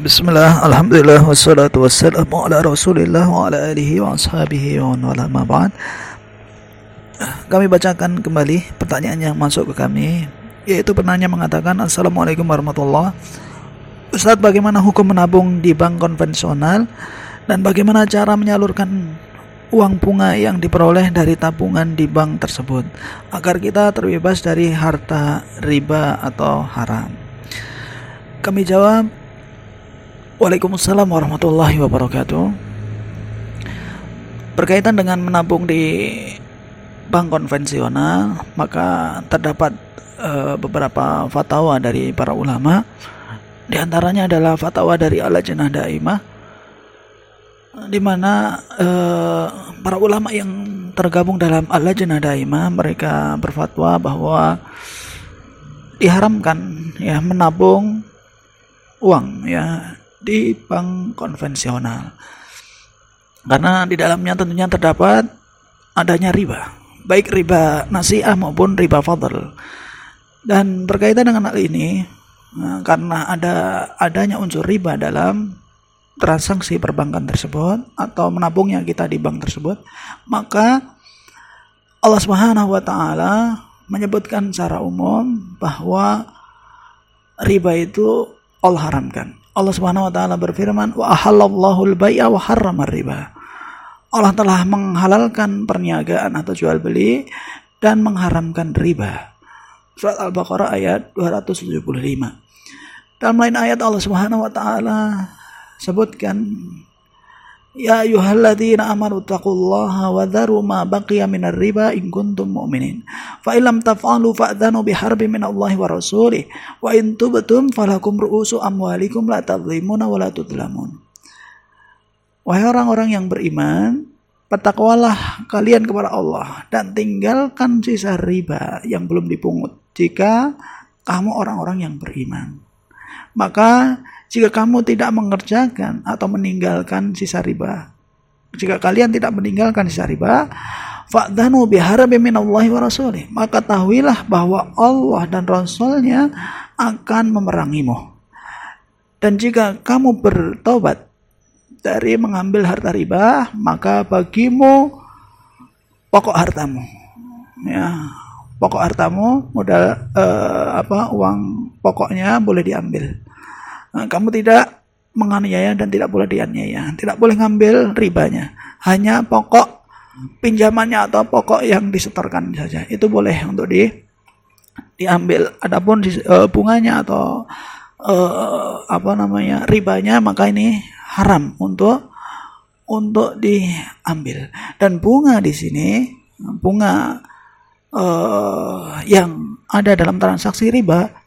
Bismillah, Alhamdulillah, wassalatu wassalamu ala rasulillah wa ala alihi wa ashabihi wa wala ba'd. Kami bacakan kembali pertanyaan yang masuk ke kami Yaitu penanya mengatakan Assalamualaikum warahmatullah. Ustadz bagaimana hukum menabung di bank konvensional? Dan bagaimana cara menyalurkan uang bunga yang diperoleh dari tabungan di bank tersebut? Agar kita terbebas dari harta riba atau haram. Kami jawab Waalaikumsalam warahmatullahi wabarakatuh. Berkaitan dengan menabung di bank konvensional, maka terdapat uh, beberapa fatwa dari para ulama. Di antaranya adalah fatwa dari Al-Jannah Daimah di mana uh, para ulama yang tergabung dalam Al-Jannah Daimah mereka berfatwa bahwa diharamkan ya menabung uang ya di bank konvensional. Karena di dalamnya tentunya terdapat adanya riba, baik riba nasiah maupun riba fadl. Dan berkaitan dengan hal ini, nah, karena ada adanya unsur riba dalam transaksi perbankan tersebut atau menabungnya kita di bank tersebut, maka Allah Subhanahu wa taala menyebutkan secara umum bahwa riba itu Allah haramkan. Allah Subhanahu wa taala berfirman, "Wa ahallallahu al-bai'a wa harrama riba." Allah telah menghalalkan perniagaan atau jual beli dan mengharamkan riba. Surat Al-Baqarah ayat 275. Dalam lain ayat Allah Subhanahu wa taala sebutkan Ya ayyuhalladzina amanu taqullaha wa dharu ma baqiya minar riba in kuntum mu'minin. Fa illam taf'alu fa'dhanu biharbi minallahi wa rasulih wa in tubtum falakum ru'usu amwalikum la tadhlimuna wa la tudlamun. Wahai orang-orang yang beriman, bertakwalah kalian kepada Allah dan tinggalkan sisa riba yang belum dipungut jika kamu orang-orang yang beriman. Maka jika kamu tidak mengerjakan atau meninggalkan sisa riba, jika kalian tidak meninggalkan sisa riba, fa'dhanu biharabi minallahi wa rasulih. Maka tahuilah bahwa Allah dan Rasulnya akan memerangimu. Dan jika kamu bertobat dari mengambil harta riba, maka bagimu pokok hartamu. Ya, pokok hartamu modal eh, apa uang pokoknya boleh diambil Nah, kamu tidak menganiaya dan tidak boleh dianiaya. Tidak boleh ngambil ribanya. Hanya pokok pinjamannya atau pokok yang disetorkan saja. Itu boleh untuk di diambil. Adapun uh, bunganya atau uh, apa namanya ribanya maka ini haram untuk untuk diambil. Dan bunga di sini bunga uh, yang ada dalam transaksi riba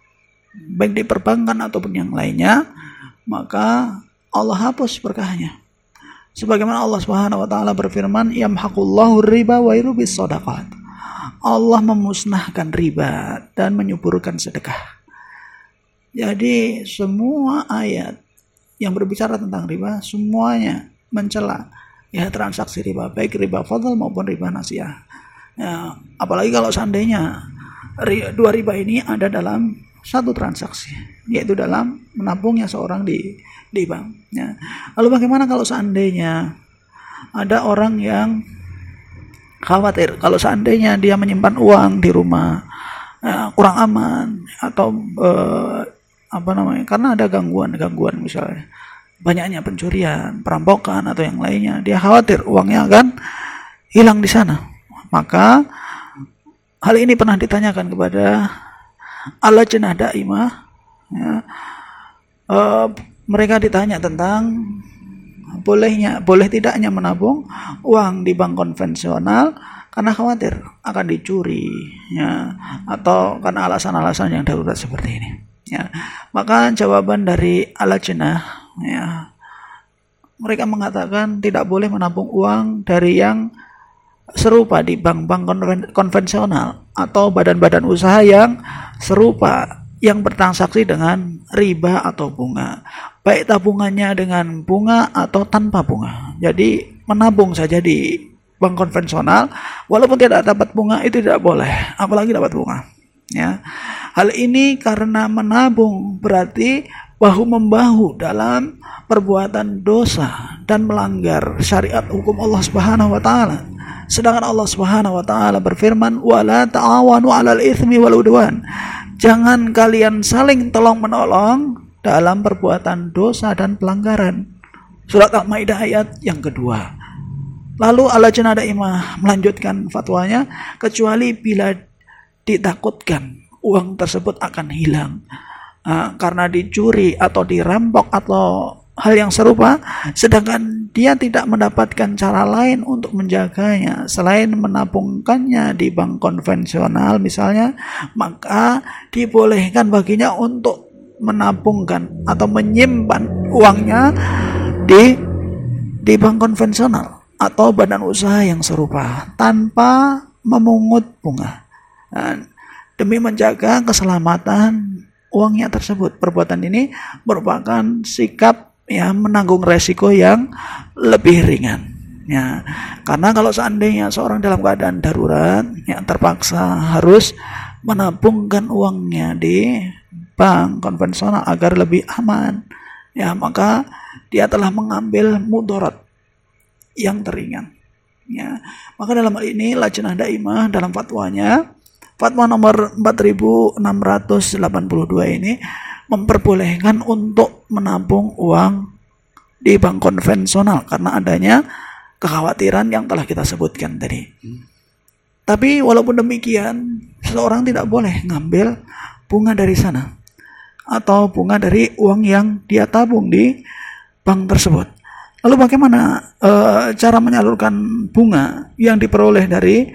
baik di perbankan ataupun yang lainnya, maka Allah hapus berkahnya. Sebagaimana Allah Subhanahu wa taala berfirman, "Yamhaqullahu riba wa yurubis sadaqat." Allah memusnahkan riba dan menyuburkan sedekah. Jadi semua ayat yang berbicara tentang riba semuanya mencela ya transaksi riba baik riba fadl maupun riba nasiah. Ya, apalagi kalau seandainya dua riba ini ada dalam satu transaksi yaitu dalam menabungnya seorang di di bank. Ya. Lalu bagaimana kalau seandainya ada orang yang khawatir kalau seandainya dia menyimpan uang di rumah ya, kurang aman atau eh, apa namanya karena ada gangguan-gangguan misalnya banyaknya pencurian, perampokan atau yang lainnya dia khawatir uangnya akan hilang di sana. Maka hal ini pernah ditanyakan kepada Allah jenah daimah ya, uh, mereka ditanya tentang bolehnya boleh tidaknya menabung uang di bank konvensional karena khawatir akan dicuri ya. Atau karena alasan-alasan yang darurat seperti ini ya. Maka jawaban dari ala jenah ya. Mereka mengatakan tidak boleh menabung uang dari yang serupa di bank-bank konvensional atau badan-badan usaha yang serupa yang bertransaksi dengan riba atau bunga. Baik tabungannya dengan bunga atau tanpa bunga. Jadi menabung saja di bank konvensional walaupun tidak dapat bunga itu tidak boleh, apalagi dapat bunga. Ya. Hal ini karena menabung berarti bahu-membahu dalam perbuatan dosa dan melanggar syariat hukum Allah Subhanahu wa taala. Sedangkan Allah Subhanahu wa taala berfirman, "Wala ta'awanu 'alal itsmi wal udwan." Jangan kalian saling tolong-menolong dalam perbuatan dosa dan pelanggaran. Surat Al-Maidah ayat yang kedua. Lalu Allah Jenada Imah melanjutkan fatwanya, kecuali bila ditakutkan uang tersebut akan hilang uh, karena dicuri atau dirampok atau hal yang serupa, sedangkan dia tidak mendapatkan cara lain untuk menjaganya selain menabungkannya di bank konvensional misalnya, maka dibolehkan baginya untuk menabungkan atau menyimpan uangnya di di bank konvensional atau badan usaha yang serupa tanpa memungut bunga. Demi menjaga keselamatan uangnya tersebut. Perbuatan ini merupakan sikap ya menanggung resiko yang lebih ringan. Ya, karena kalau seandainya seorang dalam keadaan darurat, yang terpaksa harus menabungkan uangnya di bank konvensional agar lebih aman, ya maka dia telah mengambil mudarat yang teringan. Ya, maka dalam hal ini Lajnah Daimah dalam fatwanya, fatwa nomor 4682 ini memperbolehkan untuk menabung uang di bank konvensional karena adanya kekhawatiran yang telah kita sebutkan tadi. Tapi walaupun demikian, seseorang tidak boleh ngambil bunga dari sana atau bunga dari uang yang dia tabung di bank tersebut. Lalu bagaimana e, cara menyalurkan bunga yang diperoleh dari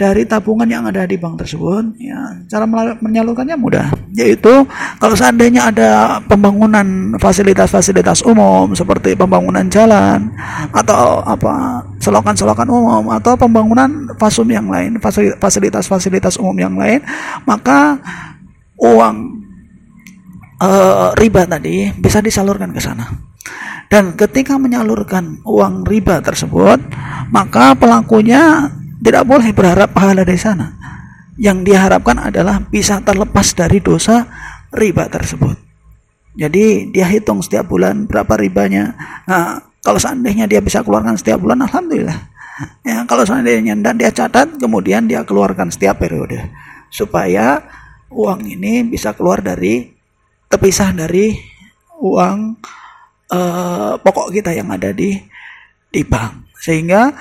dari tabungan yang ada di bank tersebut ya cara menyalurkannya mudah. Yaitu kalau seandainya ada pembangunan fasilitas-fasilitas umum seperti pembangunan jalan atau apa selokan-selokan umum atau pembangunan fasum yang lain fasilitas-fasilitas umum yang lain maka uang e, riba tadi bisa disalurkan ke sana. Dan ketika menyalurkan uang riba tersebut maka pelakunya tidak boleh berharap pahala dari sana. Yang diharapkan adalah bisa terlepas dari dosa riba tersebut. Jadi dia hitung setiap bulan berapa ribanya. Nah, kalau seandainya dia bisa keluarkan setiap bulan, alhamdulillah. Ya, kalau seandainya dan dia catat, kemudian dia keluarkan setiap periode supaya uang ini bisa keluar dari terpisah dari uang uh, pokok kita yang ada di di bank sehingga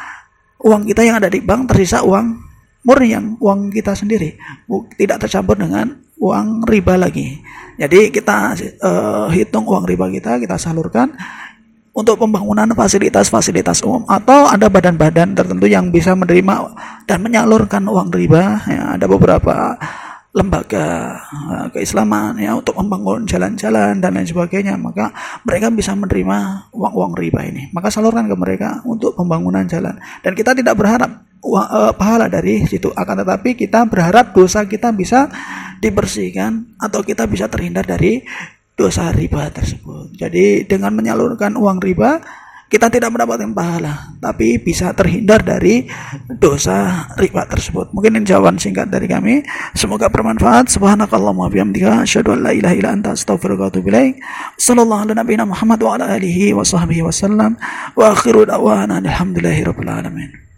uang kita yang ada di bank tersisa uang murni yang uang kita sendiri. Tidak tercampur dengan uang riba lagi. Jadi kita uh, hitung uang riba kita kita salurkan untuk pembangunan fasilitas-fasilitas umum atau ada badan-badan tertentu yang bisa menerima dan menyalurkan uang riba. Ya, ada beberapa lembaga eh, keislaman ya untuk membangun jalan-jalan dan lain sebagainya maka mereka bisa menerima uang-uang riba ini. Maka salurkan ke mereka untuk pembangunan jalan. Dan kita tidak berharap uh, pahala dari situ. Akan tetapi kita berharap dosa kita bisa dibersihkan atau kita bisa terhindar dari dosa riba tersebut. Jadi dengan menyalurkan uang riba kita tidak mendapatkan pahala, tapi bisa terhindar dari dosa riba tersebut. Mungkin ini jawaban singkat dari kami. Semoga bermanfaat. Subhanakallahumma bihamdika asyhadu an la ilaha illa anta astaghfiruka wa atubu ilaik. Sallallahu ala nabiyina Muhammad wa ala alihi wa sahbihi wasallam. Wa akhiru da'wana alhamdulillahi rabbil alamin.